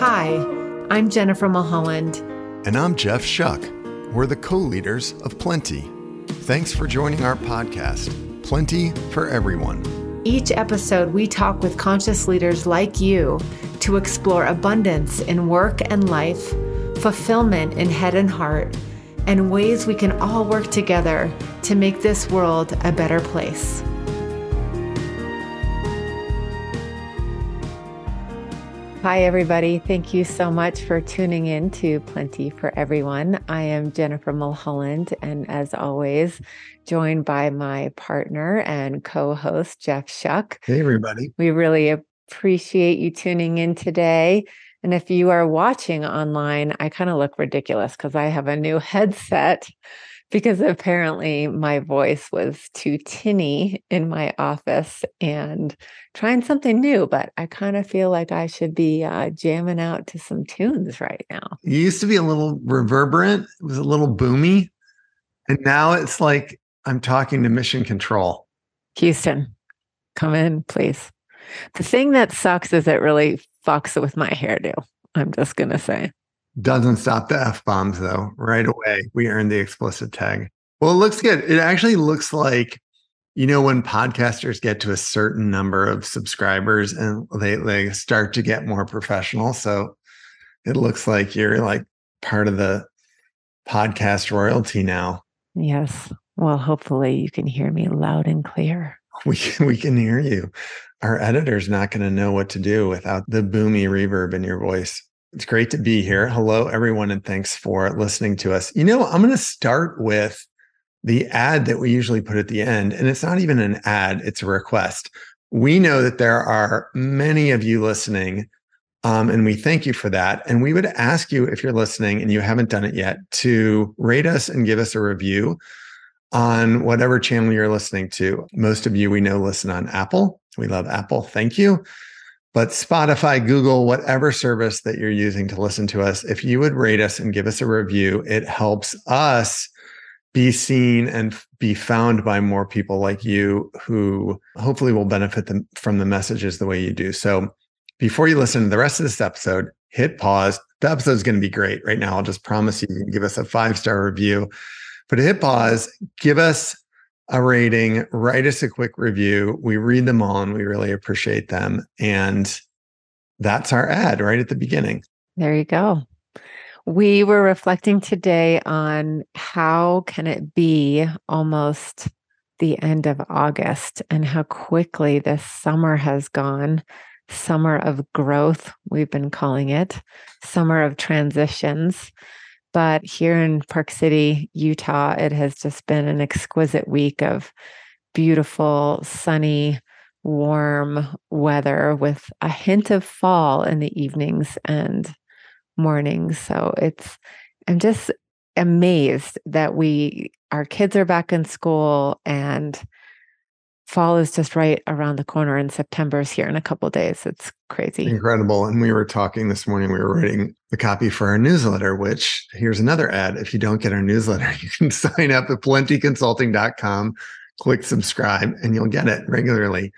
Hi, I'm Jennifer Mulholland. And I'm Jeff Shuck. We're the co leaders of Plenty. Thanks for joining our podcast, Plenty for Everyone. Each episode, we talk with conscious leaders like you to explore abundance in work and life, fulfillment in head and heart, and ways we can all work together to make this world a better place. Hi, everybody. Thank you so much for tuning in to Plenty for Everyone. I am Jennifer Mulholland, and as always, joined by my partner and co host, Jeff Shuck. Hey, everybody. We really appreciate you tuning in today. And if you are watching online, I kind of look ridiculous because I have a new headset because apparently my voice was too tinny in my office and trying something new, but I kind of feel like I should be uh, jamming out to some tunes right now. You used to be a little reverberant, it was a little boomy. And now it's like I'm talking to Mission Control. Houston, come in, please. The thing that sucks is it really fucks with my hairdo. I'm just going to say. Doesn't stop the F bombs though. Right away, we earned the explicit tag. Well, it looks good. It actually looks like, you know, when podcasters get to a certain number of subscribers and they, they start to get more professional. So it looks like you're like part of the podcast royalty now. Yes. Well, hopefully you can hear me loud and clear. We can, we can hear you. Our editor's not going to know what to do without the boomy reverb in your voice. It's great to be here. Hello, everyone, and thanks for listening to us. You know, I'm going to start with the ad that we usually put at the end, and it's not even an ad, it's a request. We know that there are many of you listening, um, and we thank you for that. And we would ask you, if you're listening and you haven't done it yet, to rate us and give us a review on whatever channel you're listening to. Most of you we know listen on Apple. We love Apple. Thank you. But Spotify, Google, whatever service that you're using to listen to us, if you would rate us and give us a review, it helps us be seen and be found by more people like you who hopefully will benefit them from the messages the way you do. So before you listen to the rest of this episode, hit pause. The episode is going to be great. Right now, I'll just promise you, you can give us a five star review. But hit pause, give us a rating, write us a quick review. We read them all and we really appreciate them. And that's our ad right at the beginning. There you go. We were reflecting today on how can it be almost the end of August and how quickly this summer has gone. Summer of growth, we've been calling it, summer of transitions. But here in Park City, Utah, it has just been an exquisite week of beautiful, sunny, warm weather with a hint of fall in the evenings and mornings. So it's, I'm just amazed that we, our kids are back in school and fall is just right around the corner and September is here in a couple days. It's crazy. Incredible. And we were talking this morning, we were writing the copy for our newsletter, which here's another ad. If you don't get our newsletter, you can sign up at plentyconsulting.com, click subscribe, and you'll get it regularly.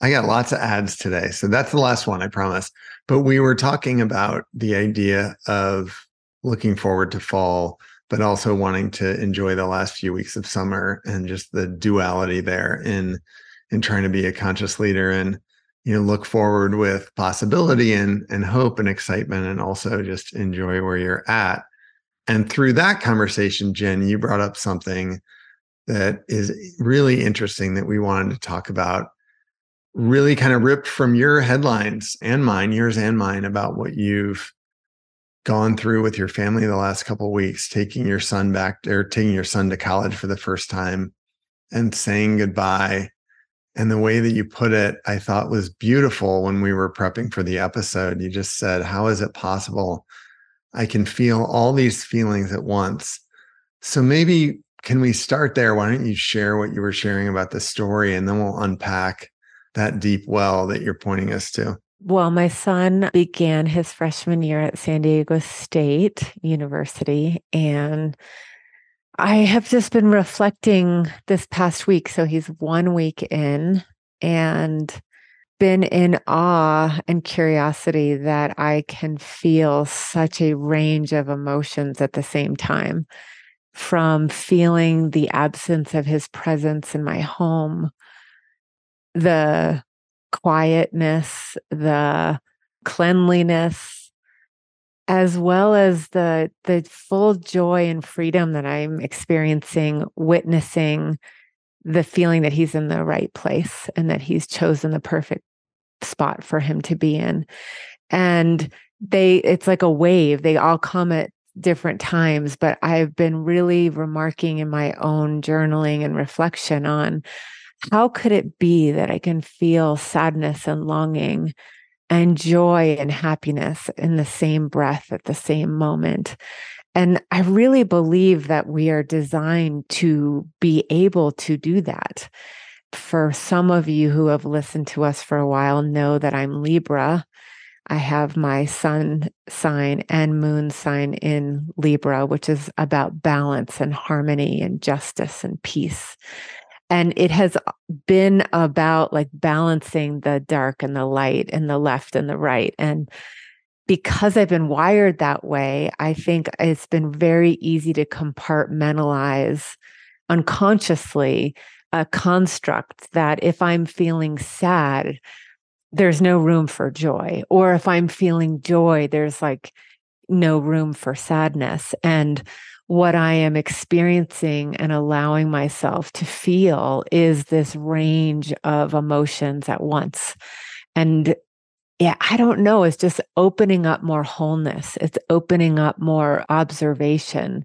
I got lots of ads today. So that's the last one, I promise. But we were talking about the idea of looking forward to fall but also wanting to enjoy the last few weeks of summer and just the duality there in in trying to be a conscious leader and you know look forward with possibility and and hope and excitement and also just enjoy where you're at. And through that conversation jen you brought up something that is really interesting that we wanted to talk about really kind of ripped from your headlines and mine yours and mine about what you've gone through with your family the last couple weeks, taking your son back or taking your son to college for the first time and saying goodbye. And the way that you put it, I thought was beautiful when we were prepping for the episode. You just said, How is it possible? I can feel all these feelings at once. So maybe can we start there? Why don't you share what you were sharing about the story and then we'll unpack that deep well that you're pointing us to? Well, my son began his freshman year at San Diego State University, and I have just been reflecting this past week. So he's one week in, and been in awe and curiosity that I can feel such a range of emotions at the same time from feeling the absence of his presence in my home, the quietness, the cleanliness, as well as the the full joy and freedom that I'm experiencing witnessing the feeling that he's in the right place and that he's chosen the perfect spot for him to be in. And they it's like a wave. They all come at different times, but I've been really remarking in my own journaling and reflection on how could it be that I can feel sadness and longing and joy and happiness in the same breath at the same moment? And I really believe that we are designed to be able to do that. For some of you who have listened to us for a while, know that I'm Libra. I have my sun sign and moon sign in Libra, which is about balance and harmony and justice and peace. And it has been about like balancing the dark and the light and the left and the right. And because I've been wired that way, I think it's been very easy to compartmentalize unconsciously a construct that if I'm feeling sad, there's no room for joy. Or if I'm feeling joy, there's like no room for sadness. And what I am experiencing and allowing myself to feel is this range of emotions at once. And yeah, I don't know. It's just opening up more wholeness. It's opening up more observation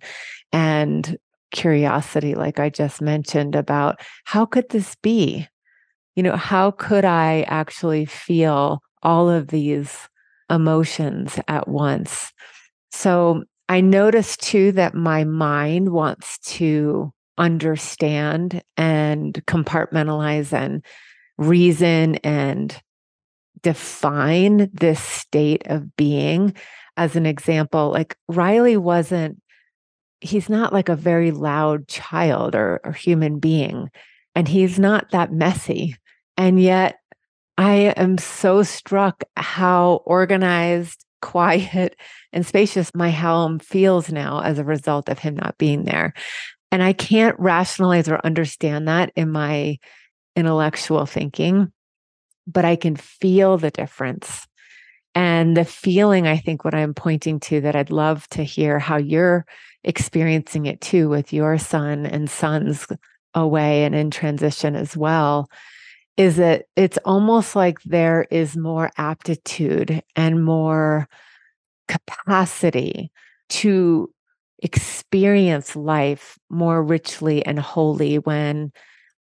and curiosity, like I just mentioned, about how could this be? You know, how could I actually feel all of these emotions at once? So I notice too that my mind wants to understand and compartmentalize and reason and define this state of being. As an example, like Riley wasn't, he's not like a very loud child or, or human being, and he's not that messy. And yet, I am so struck how organized, quiet, and spacious my home feels now as a result of him not being there. And I can't rationalize or understand that in my intellectual thinking but I can feel the difference. And the feeling, I think, what I'm pointing to that I'd love to hear how you're experiencing it too with your son and sons away and in transition as well, is that it's almost like there is more aptitude and more capacity to experience life more richly and wholly when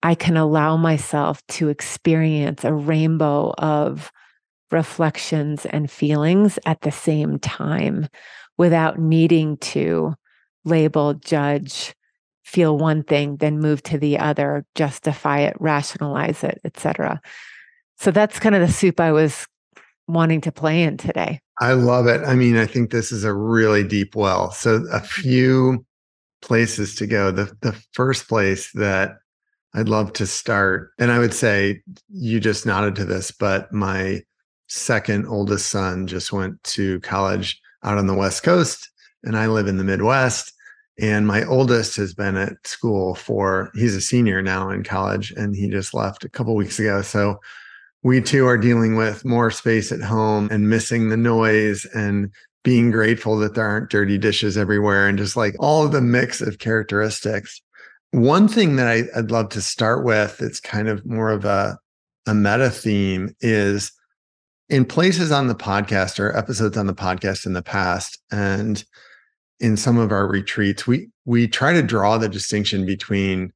I can allow myself to experience a rainbow of reflections and feelings at the same time without needing to label, judge, feel one thing, then move to the other, justify it, rationalize it, etc. So that's kind of the soup I was wanting to play in today. I love it. I mean, I think this is a really deep well. So a few places to go. The the first place that I'd love to start. And I would say you just nodded to this, but my second oldest son just went to college out on the West Coast, and I live in the Midwest. And my oldest has been at school for, he's a senior now in college, and he just left a couple weeks ago. So we too are dealing with more space at home and missing the noise and being grateful that there aren't dirty dishes everywhere and just like all the mix of characteristics one thing that I, would love to start with, it's kind of more of a, a meta theme, is in places on the podcast or episodes on the podcast in the past, and in some of our retreats, we we try to draw the distinction between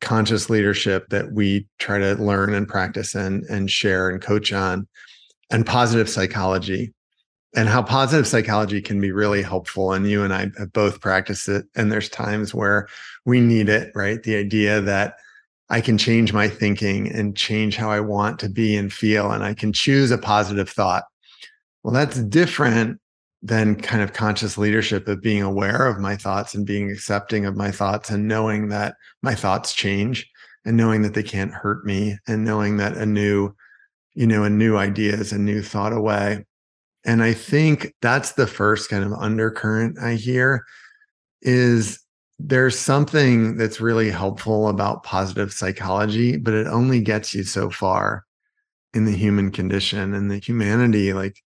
conscious leadership that we try to learn and practice and and share and coach on, and positive psychology and how positive psychology can be really helpful. And you and I have both practiced it. And there's times where we need it, right? The idea that I can change my thinking and change how I want to be and feel, and I can choose a positive thought. Well, that's different than kind of conscious leadership of being aware of my thoughts and being accepting of my thoughts and knowing that my thoughts change and knowing that they can't hurt me and knowing that a new you know, a new idea is a new thought away. And I think that's the first kind of undercurrent I hear is there's something that's really helpful about positive psychology, but it only gets you so far in the human condition and the humanity. Like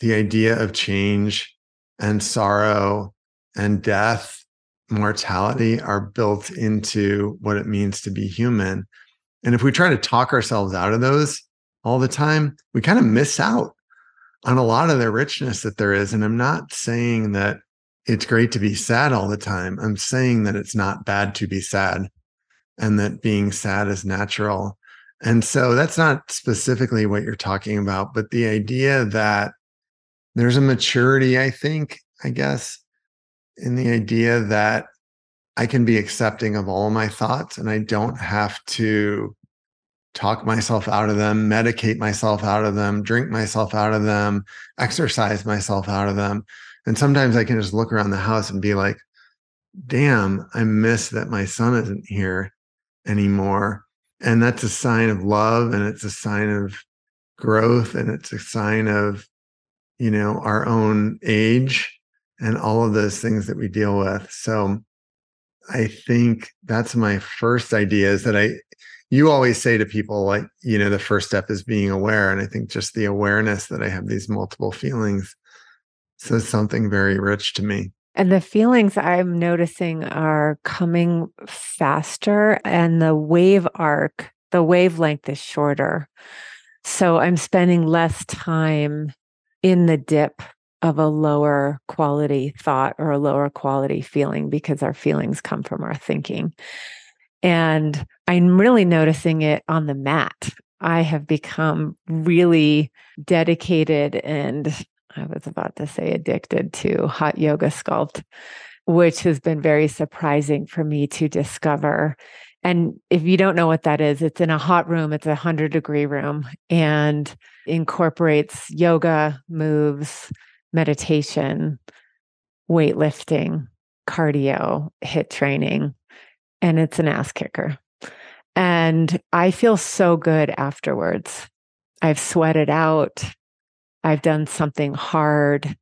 the idea of change and sorrow and death, mortality are built into what it means to be human. And if we try to talk ourselves out of those all the time, we kind of miss out on a lot of the richness that there is. And I'm not saying that it's great to be sad all the time. I'm saying that it's not bad to be sad and that being sad is natural. And so that's not specifically what you're talking about, but the idea that there's a maturity, I think, I guess, in the idea that I can be accepting of all my thoughts and I don't have to talk myself out of them, medicate myself out of them, drink myself out of them, exercise myself out of them. And sometimes I can just look around the house and be like, damn, I miss that my son isn't here anymore. And that's a sign of love and it's a sign of growth and it's a sign of, you know, our own age and all of those things that we deal with. So I think that's my first idea is that I, you always say to people, like, you know, the first step is being aware. And I think just the awareness that I have these multiple feelings says something very rich to me. And the feelings I'm noticing are coming faster, and the wave arc, the wavelength is shorter. So I'm spending less time in the dip of a lower quality thought or a lower quality feeling because our feelings come from our thinking. And I'm really noticing it on the mat. I have become really dedicated and I was about to say addicted to hot yoga sculpt, which has been very surprising for me to discover. And if you don't know what that is, it's in a hot room, it's a 100 degree room and incorporates yoga moves, meditation, weightlifting, cardio, HIIT training, and it's an ass kicker. And I feel so good afterwards. I've sweated out. I've done something hard.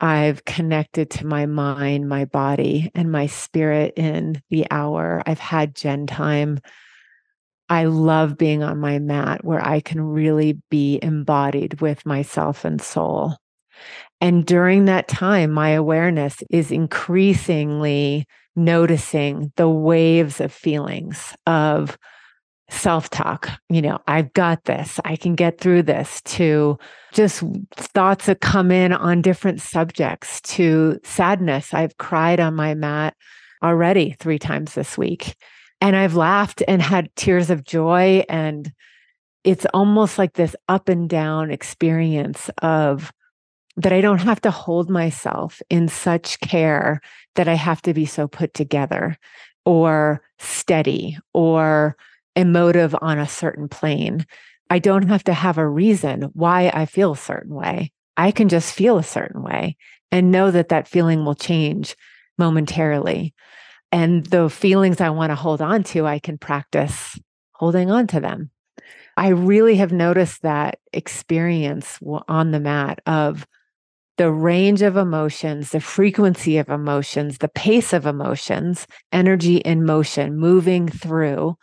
I've connected to my mind, my body, and my spirit in the hour. I've had Jen time. I love being on my mat where I can really be embodied with myself and soul. And during that time, my awareness is increasingly noticing the waves of feelings of self talk. You know, I've got this, I can get through this, to just thoughts that come in on different subjects, to sadness. I've cried on my mat already three times this week. And I've laughed and had tears of joy. And it's almost like this up and down experience of that I don't have to hold myself in such care that I have to be so put together or steady or emotive on a certain plane. I don't have to have a reason why I feel a certain way. I can just feel a certain way and know that that feeling will change momentarily. And the feelings I want to hold on to, I can practice holding on to them. I really have noticed that experience on the mat of the range of emotions, the frequency of emotions, the pace of emotions, energy in motion, moving through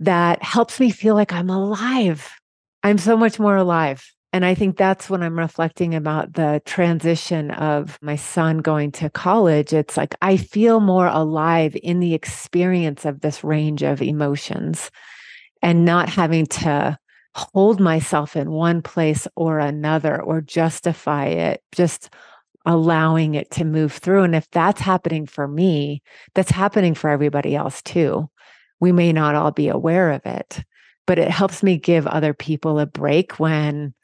that helps me feel like I'm alive. I'm so much more alive. And I think that's when I'm reflecting about the transition of my son going to college. It's like I feel more alive in the experience of this range of emotions and not having to hold myself in one place or another or justify it, just allowing it to move through. And if that's happening for me, that's happening for everybody else too. We may not all be aware of it, but it helps me give other people a break when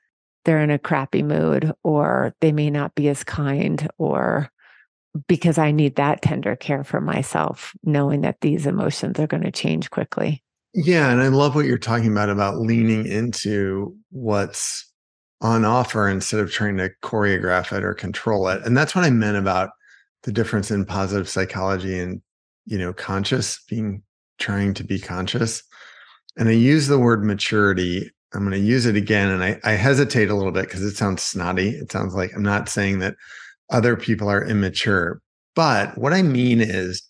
they're in a crappy mood or they may not be as kind or because I need that tender care for myself, knowing that these emotions are going to change quickly. Yeah. And I love what you're talking about, about leaning into what's on offer instead of trying to choreograph it or control it. And that's what I meant about the difference in positive psychology and, you know, conscious being trying to be conscious. And I use the word maturity I'm going to use it again. And I, I hesitate a little bit because it sounds snotty. It sounds like I'm not saying that other people are immature. But what I mean is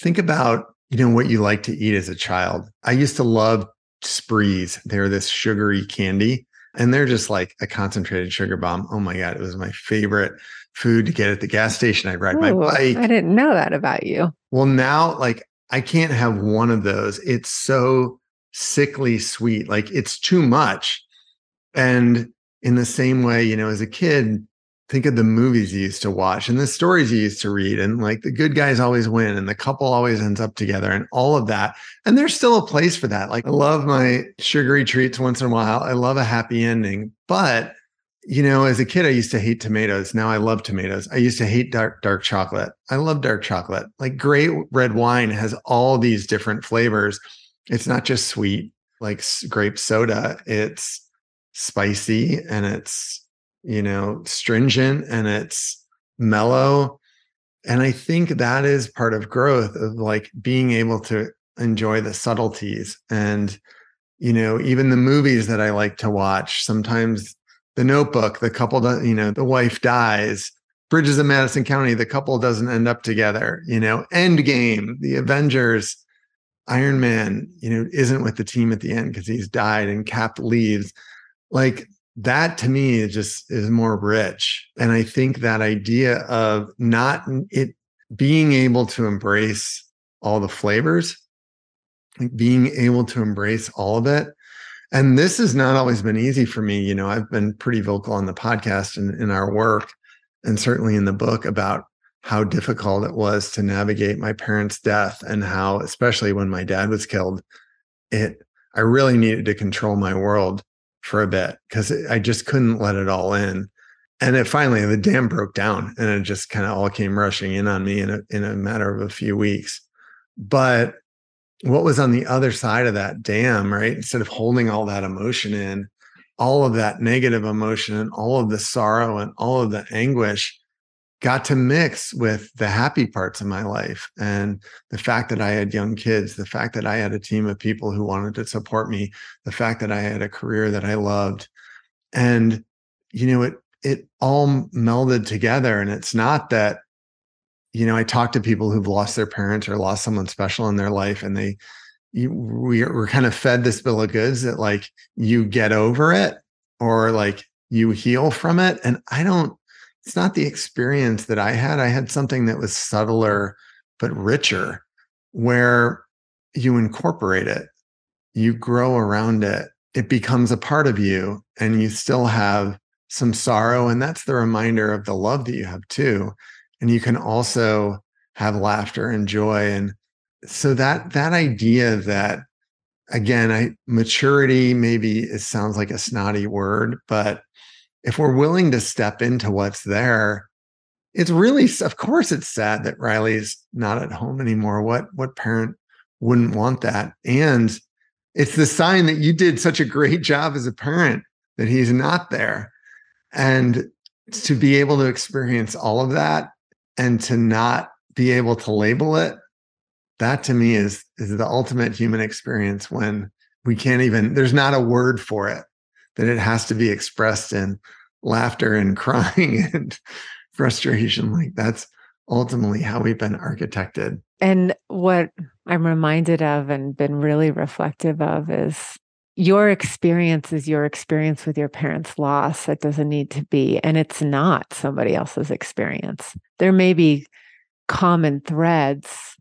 think about, you know, what you like to eat as a child. I used to love sprees. They're this sugary candy and they're just like a concentrated sugar bomb. Oh my God. It was my favorite food to get at the gas station. I'd ride Ooh, my bike. I didn't know that about you. Well, now like I can't have one of those. It's so sickly sweet. Like it's too much. And in the same way, you know, as a kid, think of the movies you used to watch and the stories you used to read and like the good guys always win and the couple always ends up together and all of that and there's still a place for that like i love my sugary treats once in a while i love a happy ending but you know as a kid i used to hate tomatoes. Now i love tomatoes. I used to hate dark dark chocolate. I love dark chocolate. Like great red wine has all these different flavors. It's not just sweet like grape soda. It's spicy and it's you know stringent and it's mellow. And i think that is part of growth of like being able to enjoy the subtleties and you know even the movies that i like to watch sometimes the notebook the couple you know the wife dies bridges of madison county the couple doesn't end up together you know end game the avengers Iron Man, you know, isn't with the team at the end because he's died and Cap leaves. Like that to me is just is more rich. And I think that idea of not it being able to embrace all the flavors, like being able to embrace all of it. And this has not always been easy for me. You know, I've been pretty vocal on the podcast and in our work, and certainly in the book about how difficult it was to navigate my parents' death and how, especially when my dad was killed, it I really needed to control my world for a bit because I just couldn't let it all in. And it finally the dam broke down and it just kind of all came rushing in on me in a in a matter of a few weeks. But what was on the other side of that dam, right? Instead of holding all that emotion in, all of that negative emotion and all of the sorrow and all of the anguish got to mix with the happy parts of my life and the fact that I had young kids, the fact that I had a team of people who wanted to support me, the fact that I had a career that I loved. And, you know, it, it all melded together. And it's not that, you know, I talk to people who've lost their parents or lost someone special in their life and they, you, we're, we're kind of fed this bill of goods that like you get over it or like you heal from it. And I don't, it's not the experience that I had. I had something that was subtler but richer, where you incorporate it, you grow around it, it becomes a part of you, and you still have some sorrow. And that's the reminder of the love that you have too. And you can also have laughter and joy. And so that that idea that again, I maturity maybe it sounds like a snotty word, but if we're willing to step into what's there, it's really, of course, it's sad that Riley's not at home anymore. What what parent wouldn't want that? And it's the sign that you did such a great job as a parent that he's not there. And to be able to experience all of that and to not be able to label it, that to me is is the ultimate human experience when we can't even there's not a word for it that it has to be expressed in laughter and crying and frustration. Like that's ultimately how we've been architected. And what I'm reminded of and been really reflective of is your experience is your experience with your parents' loss. It doesn't need to be, and it's not somebody else's experience. There may be common threads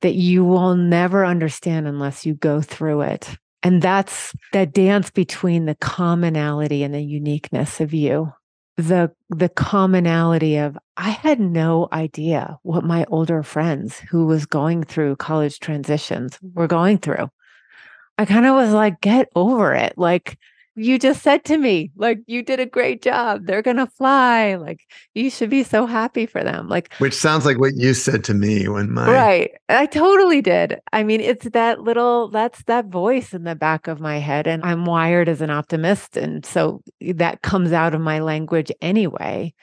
that you will never understand unless you go through it. And that's that dance between the commonality and the uniqueness of you. The the commonality of I had no idea what my older friends who was going through college transitions were going through. I kind of was like, get over it. Like you just said to me, like, you did a great job. They're going to fly. Like, you should be so happy for them. Like, which sounds like what you said to me when my. Right. I totally did. I mean, it's that little, that's that voice in the back of my head. And I'm wired as an optimist. And so that comes out of my language anyway.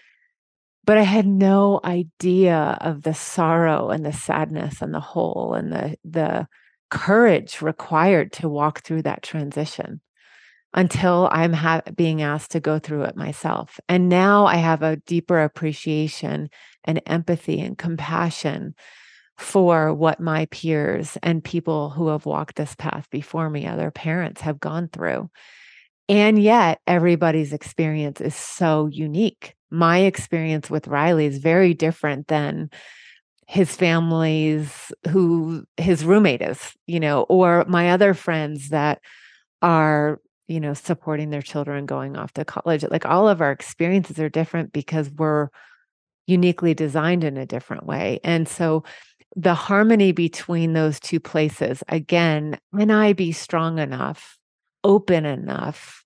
But I had no idea of the sorrow and the sadness and the hole and the, the, courage required to walk through that transition until I'm ha- being asked to go through it myself. And now I have a deeper appreciation and empathy and compassion for what my peers and people who have walked this path before me, other parents, have gone through. And yet, everybody's experience is so unique. My experience with Riley is very different than his family's who his roommate is, you know, or my other friends that are you know, supporting their children going off to college. Like all of our experiences are different because we're uniquely designed in a different way. And so the harmony between those two places, again, can I be strong enough, open enough,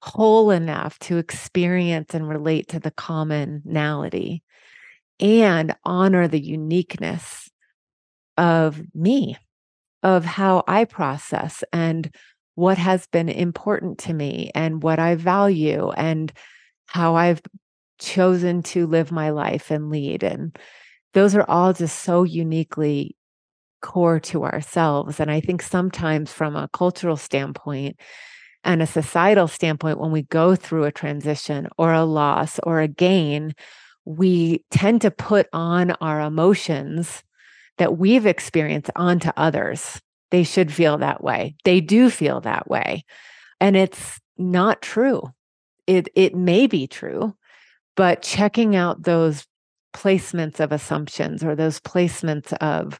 whole enough to experience and relate to the commonality and honor the uniqueness of me, of how I process and what has been important to me and what I value and how I've chosen to live my life and lead. And those are all just so uniquely core to ourselves. And I think sometimes from a cultural standpoint and a societal standpoint, when we go through a transition or a loss or a gain, we tend to put on our emotions that we've experienced onto others they should feel that way. They do feel that way. And it's not true. It it may be true, but checking out those placements of assumptions or those placements of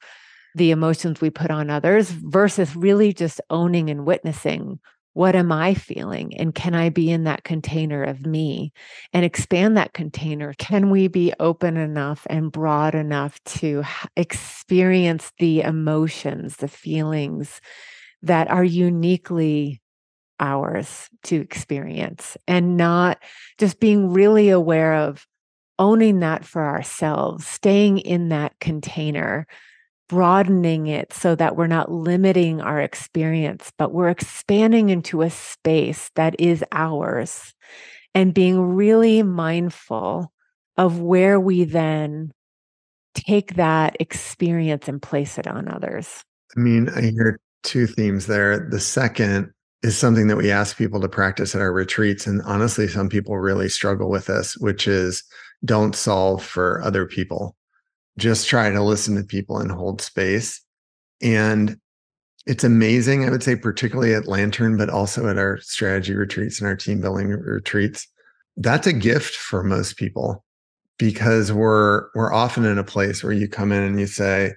the emotions we put on others versus really just owning and witnessing what am I feeling? And can I be in that container of me and expand that container? Can we be open enough and broad enough to experience the emotions, the feelings that are uniquely ours to experience and not just being really aware of owning that for ourselves, staying in that container broadening it so that we're not limiting our experience, but we're expanding into a space that is ours and being really mindful of where we then take that experience and place it on others. I mean, I hear two themes there. The second is something that we ask people to practice at our retreats. And honestly, some people really struggle with this, which is don't solve for other people just try to listen to people and hold space. And it's amazing, I would say, particularly at Lantern, but also at our strategy retreats and our team building retreats. That's a gift for most people because we're we're often in a place where you come in and you say,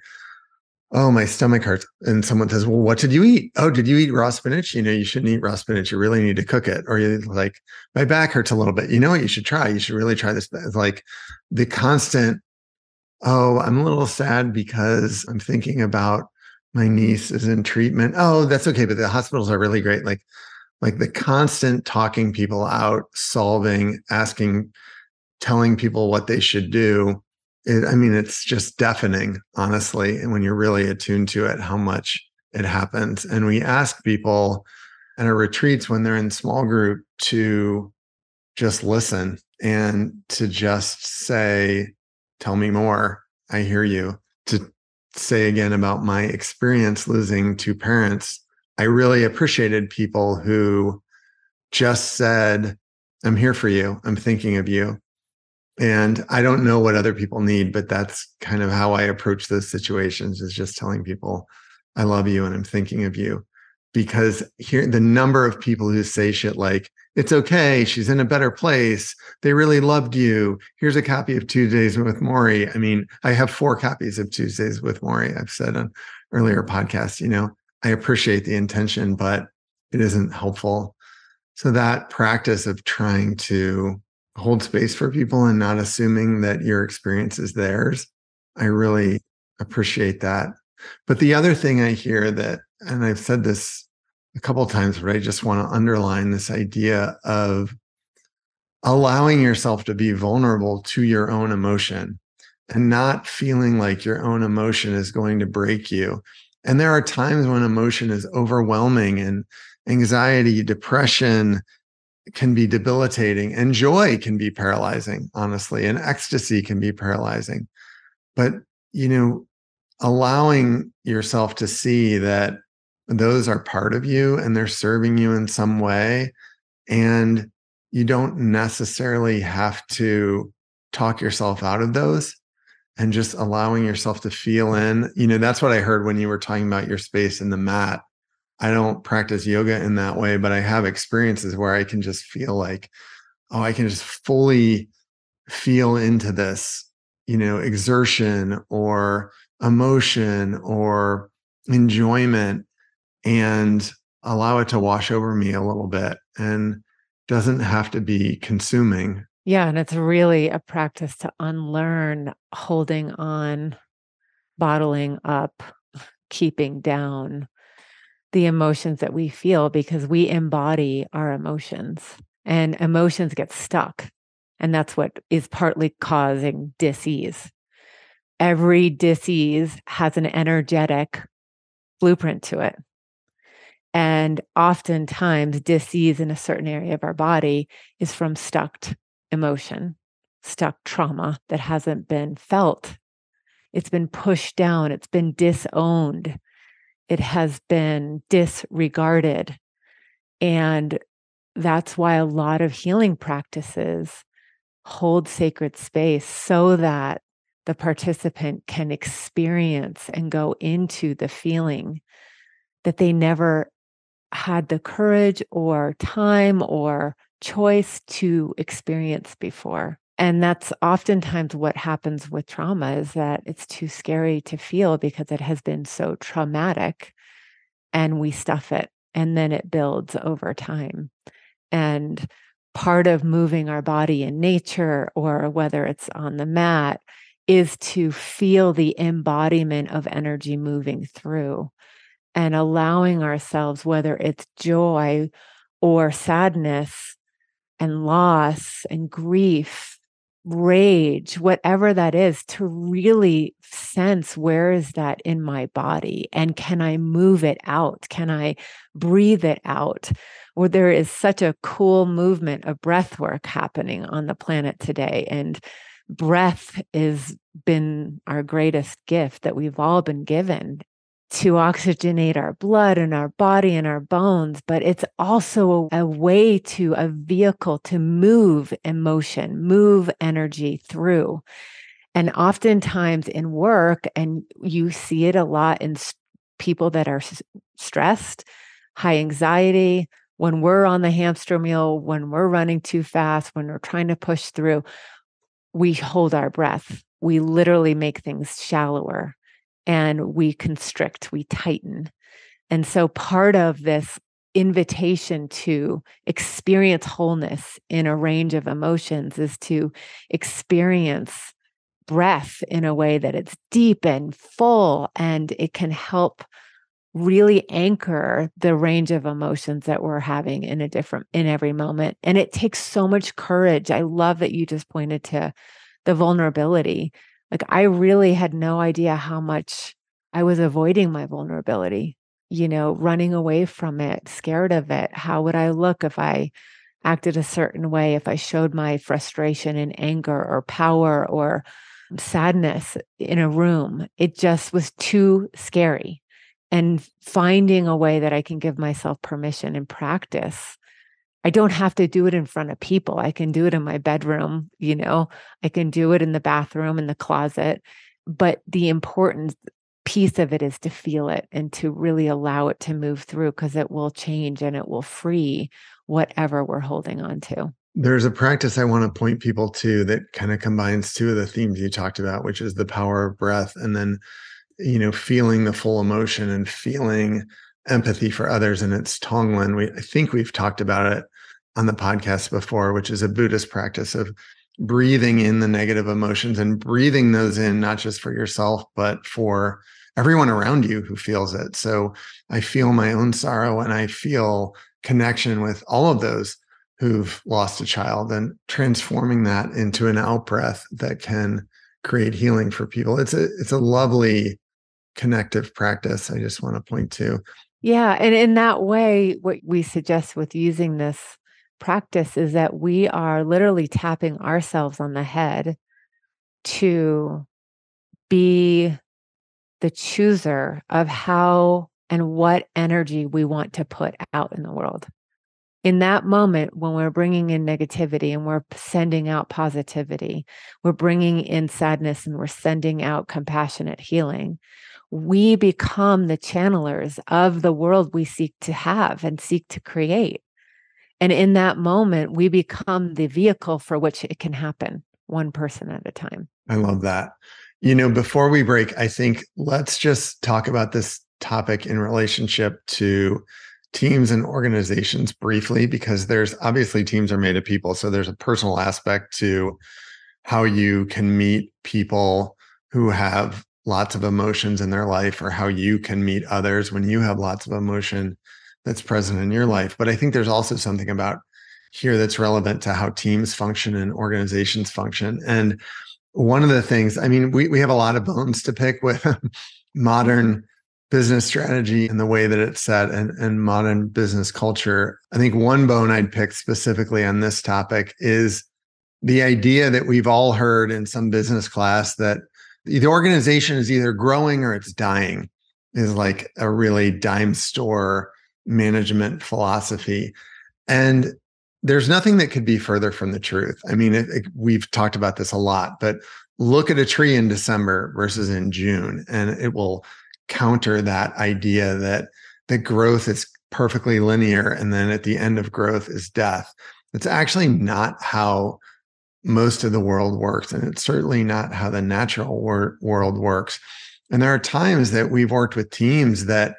Oh, my stomach hurts. And someone says, Well, what did you eat? Oh, did you eat raw spinach? You know, you shouldn't eat raw spinach. You really need to cook it. Or you're like, my back hurts a little bit. You know what you should try? You should really try this. It's like the constant Oh, I'm a little sad because I'm thinking about my niece is in treatment. Oh, that's okay, but the hospitals are really great. Like, like the constant talking people out, solving, asking, telling people what they should do. It, I mean, it's just deafening, honestly. And when you're really attuned to it, how much it happens. And we ask people at our retreats when they're in small group to just listen and to just say, tell me more. I hear you. To say again about my experience losing two parents, I really appreciated people who just said, I'm here for you. I'm thinking of you. And I don't know what other people need, but that's kind of how I approach those situations is just telling people, I love you and I'm thinking of you. Because here, the number of people who say shit like, it's okay. She's in a better place. They really loved you. Here's a copy of Tuesdays with Morrie. I mean, I have four copies of Tuesdays with Morrie. I've said on earlier podcasts, you know, I appreciate the intention, but it isn't helpful. So that practice of trying to hold space for people and not assuming that your experience is theirs, I really appreciate that. But the other thing I hear that, and I've said this a couple times, but I just want to underline this idea of allowing yourself to be vulnerable to your own emotion and not feeling like your own emotion is going to break you. And there are times when emotion is overwhelming and anxiety, depression can be debilitating, and joy can be paralyzing, honestly, and ecstasy can be paralyzing. But, you know, allowing yourself to see that those are part of you and they're serving you in some way And you don't necessarily have to talk yourself out of those and just allowing yourself to feel in. You know, that's what I heard when you were talking about your space in the mat. I don't practice yoga in that way, but I have experiences where I can just feel like, oh, I can just fully feel into this, you know, exertion or emotion or enjoyment and allow it to wash over me a little bit and doesn't have to be consuming. Yeah. And it's really a practice to unlearn holding on, bottling up, keeping down the emotions that we feel because we embody our emotions and emotions get stuck. And that's what is partly causing disease. Every disease has an energetic blueprint to it. And oftentimes, disease in a certain area of our body is from stuck emotion, stuck trauma that hasn't been felt. It's been pushed down, it's been disowned, it has been disregarded. And that's why a lot of healing practices hold sacred space so that the participant can experience and go into the feeling that they never had the courage or time or choice to experience before. And that's oftentimes what happens with trauma is that it's too scary to feel because it has been so traumatic and we stuff it and then it builds over time. And part of moving our body in nature or whether it's on the mat is to feel the embodiment of energy moving through and allowing ourselves, whether it's joy or sadness and loss and grief, rage, whatever that is, to really sense where is that in my body and can I move it out? Can I breathe it out? Or there is such a cool movement of breath work happening on the planet today. And breath has been our greatest gift that we've all been given to oxygenate our blood and our body and our bones, but it's also a, a, way to, a vehicle to move emotion, move energy through. And oftentimes in work, and you see it a lot in people that are stressed, high anxiety, when we're on the hamster wheel, when we're running too fast, when we're trying to push through, we hold our breath. We literally make things shallower and we constrict, we tighten. And so part of this invitation to experience wholeness in a range of emotions is to experience breath in a way that it's deep and full and it can help really anchor the range of emotions that we're having in a different in every moment. And it takes so much courage. I love that you just pointed to the vulnerability like I really had no idea how much I was avoiding my vulnerability, you know, running away from it, scared of it. How would I look if I acted a certain way, if I showed my frustration and anger or power or sadness in a room? It just was too scary. And finding a way that I can give myself permission and practice I don't have to do it in front of people. I can do it in my bedroom, you know, I can do it in the bathroom, in the closet. But the important piece of it is to feel it and to really allow it to move through because it will change and it will free whatever we're holding on to. There's a practice I want to point people to that kind of combines two of the themes you talked about, which is the power of breath and then, you know, feeling the full emotion and feeling empathy for others. And it's Tonglen. We I think we've talked about it on the podcast before, which is a Buddhist practice of breathing in the negative emotions and breathing those in, not just for yourself, but for everyone around you who feels it. So I feel my own sorrow and I feel connection with all of those who've lost a child and transforming that into an out breath that can create healing for people. It's a it's a lovely connective practice. I just want to point to. Yeah. And in that way, what we suggest with using this practice is that we are literally tapping ourselves on the head to be the chooser of how and what energy we want to put out in the world. in that moment when we're bringing in negativity and we're sending out positivity, we're bringing in sadness and we're sending out compassionate healing, we become the channelers of the world we seek to have and seek to create. And in that moment, we become the vehicle for which it can happen, one person at a time. I love that. You know, before we break, I think let's just talk about this topic in relationship to teams and organizations briefly because there's obviously teams are made of people so there's a personal aspect to how you can meet people who have lots of emotions in their life or how you can meet others when you have lots of emotion that's present in your life but i think there's also something about here that's relevant to how teams function and organizations function and one of the things i mean we, we have a lot of bones to pick with modern business strategy and the way that it's set and, and modern business culture. I think one bone I'd pick specifically on this topic is the idea that we've all heard in some business class that the organization is either growing or it's dying is like a really dime store management philosophy. And there's nothing that could be further from the truth. I mean, it, it, we've talked about this a lot, but look at a tree in December versus in June, and it will counter that idea that the growth is perfectly linear and then at the end of growth is death. It's actually not how most of the world works. And it's certainly not how the natural wor- world works. And there are times that we've worked with teams that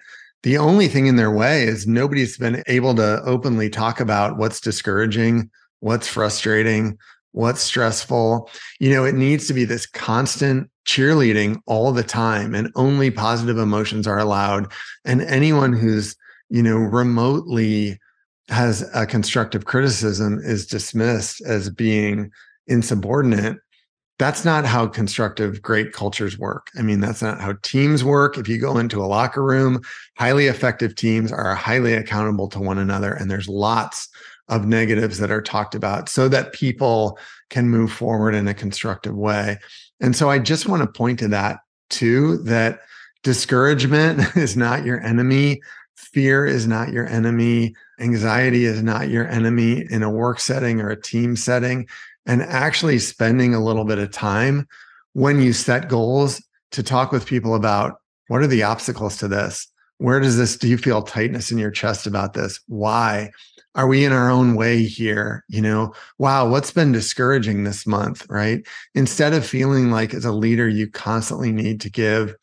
the only thing in their way is nobody's been able to openly talk about what's discouraging, what's frustrating, what's stressful. You know, it needs to be this constant cheerleading all the time and only positive emotions are allowed. And anyone who's, you know, remotely has a constructive criticism is dismissed as being insubordinate. That's not how constructive great cultures work. I mean, that's not how teams work. If you go into a locker room, highly effective teams are highly accountable to one another. And there's lots of negatives that are talked about so that people can move forward in a constructive way. And so I just want to point to that too that discouragement is not your enemy, fear is not your enemy, anxiety is not your enemy in a work setting or a team setting. And actually spending a little bit of time when you set goals to talk with people about what are the obstacles to this? Where does this, do you feel tightness in your chest about this? Why? are we in our own way here you know wow what's been discouraging this month right instead of feeling like as a leader you constantly need to give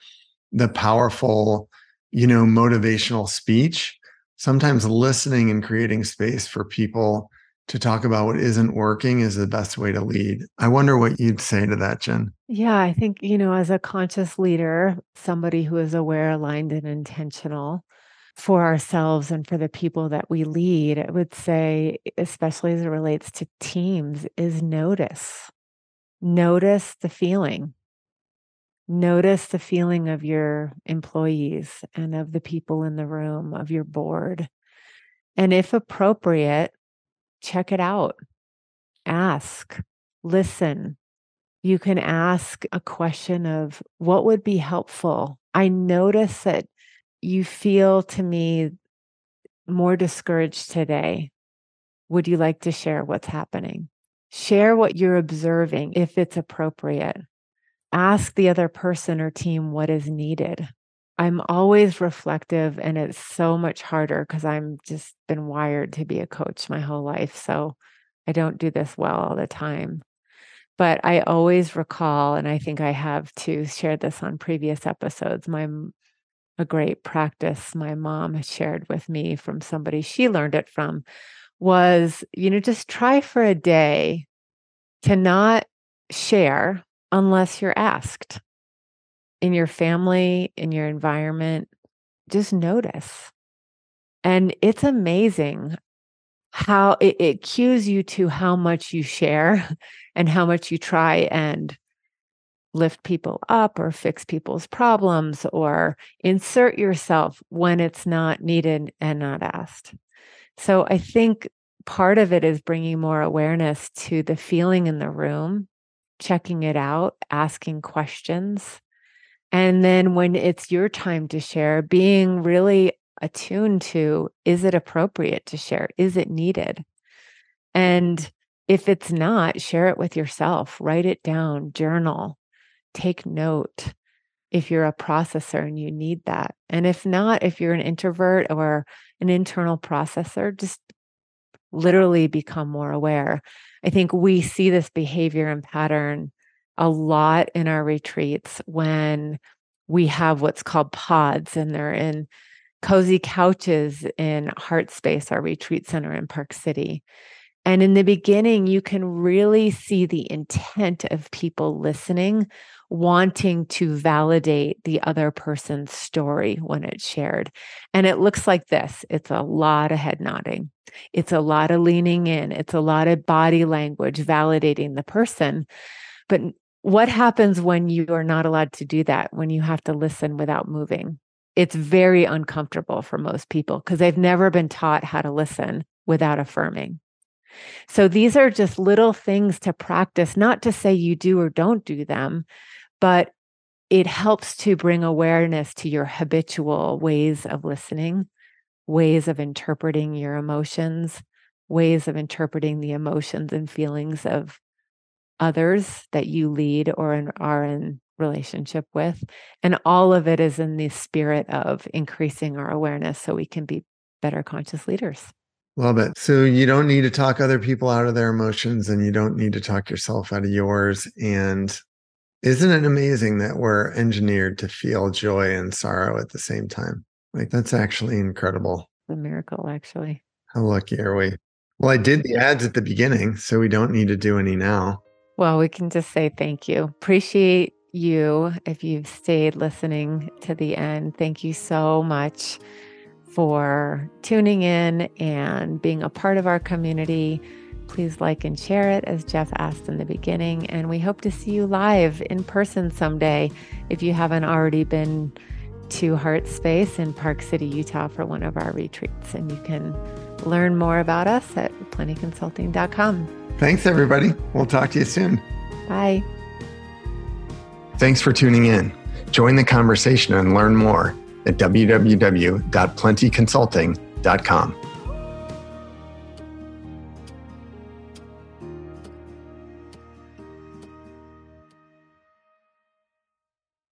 the powerful you know motivational speech sometimes listening and creating space for people to talk about what isn't working is the best way to lead. I wonder what you'd say to that, Jen. Yeah, I think, you know, as a conscious leader, somebody who is aware, aligned, and intentional, for ourselves and for the people that we lead, I would say, especially as it relates to teams, is notice. Notice the feeling. Notice the feeling of your employees and of the people in the room, of your board. And if appropriate, check it out. Ask, listen. You can ask a question of what would be helpful. I notice that you feel to me more discouraged today, would you like to share what's happening? Share what you're observing if it's appropriate. Ask the other person or team what is needed. I'm always reflective and it's so much harder because I'm just been wired to be a coach my whole life. So I don't do this well all the time. But I always recall, and I think I have to share this on previous episodes. My a great practice my mom shared with me from somebody she learned it from was, you know, just try for a day to not share unless you're asked in your family, in your environment. Just notice. And it's amazing how it, it cues you to how much you share and how much you try and lift people up or fix people's problems or insert yourself when it's not needed and not asked. So I think part of it is bringing more awareness to the feeling in the room, checking it out, asking questions. And then when it's your time to share, being really attuned to is it appropriate to share? Is it needed? And if it's not, share it with yourself, write it down, journal, take note if you're a processor and you need that. And if not, if you're an introvert or an internal processor, just literally become more aware. I think we see this behavior and pattern a lot in our retreats when we have what's called pods and they're in cozy couches in Heart Space, our retreat center in Park City. And in the beginning, you can really see the intent of people listening, wanting to validate the other person's story when it's shared. And it looks like this it's a lot of head nodding, it's a lot of leaning in, it's a lot of body language validating the person. But what happens when you are not allowed to do that, when you have to listen without moving? It's very uncomfortable for most people because they've never been taught how to listen without affirming. So these are just little things to practice, not to say you do or don't do them, but it helps to bring awareness to your habitual ways of listening, ways of interpreting your emotions, ways of interpreting the emotions and feelings of others that you lead or in, are in relationship with. And all of it is in the spirit of increasing our awareness so we can be better conscious leaders. Love it. So you don't need to talk other people out of their emotions and you don't need to talk yourself out of yours. And isn't it amazing that we're engineered to feel joy and sorrow at the same time? Like that's actually incredible. A miracle, actually. How lucky are we? Well, I did the ads at the beginning, so we don't need to do any now. Well, we can just say thank you. Appreciate you if you've stayed listening to the end. Thank you so much for tuning in and being a part of our community. Please like and share it, as Jeff asked in the beginning. And we hope to see you live in person someday if you haven't already been to Heart Space in Park City, Utah for one of our retreats. And you can learn more about us at plentyconsulting.com. Thanks, everybody. We'll talk to you soon. Bye. Thanks for tuning in. Join the conversation and learn more at www.plentyconsulting.com.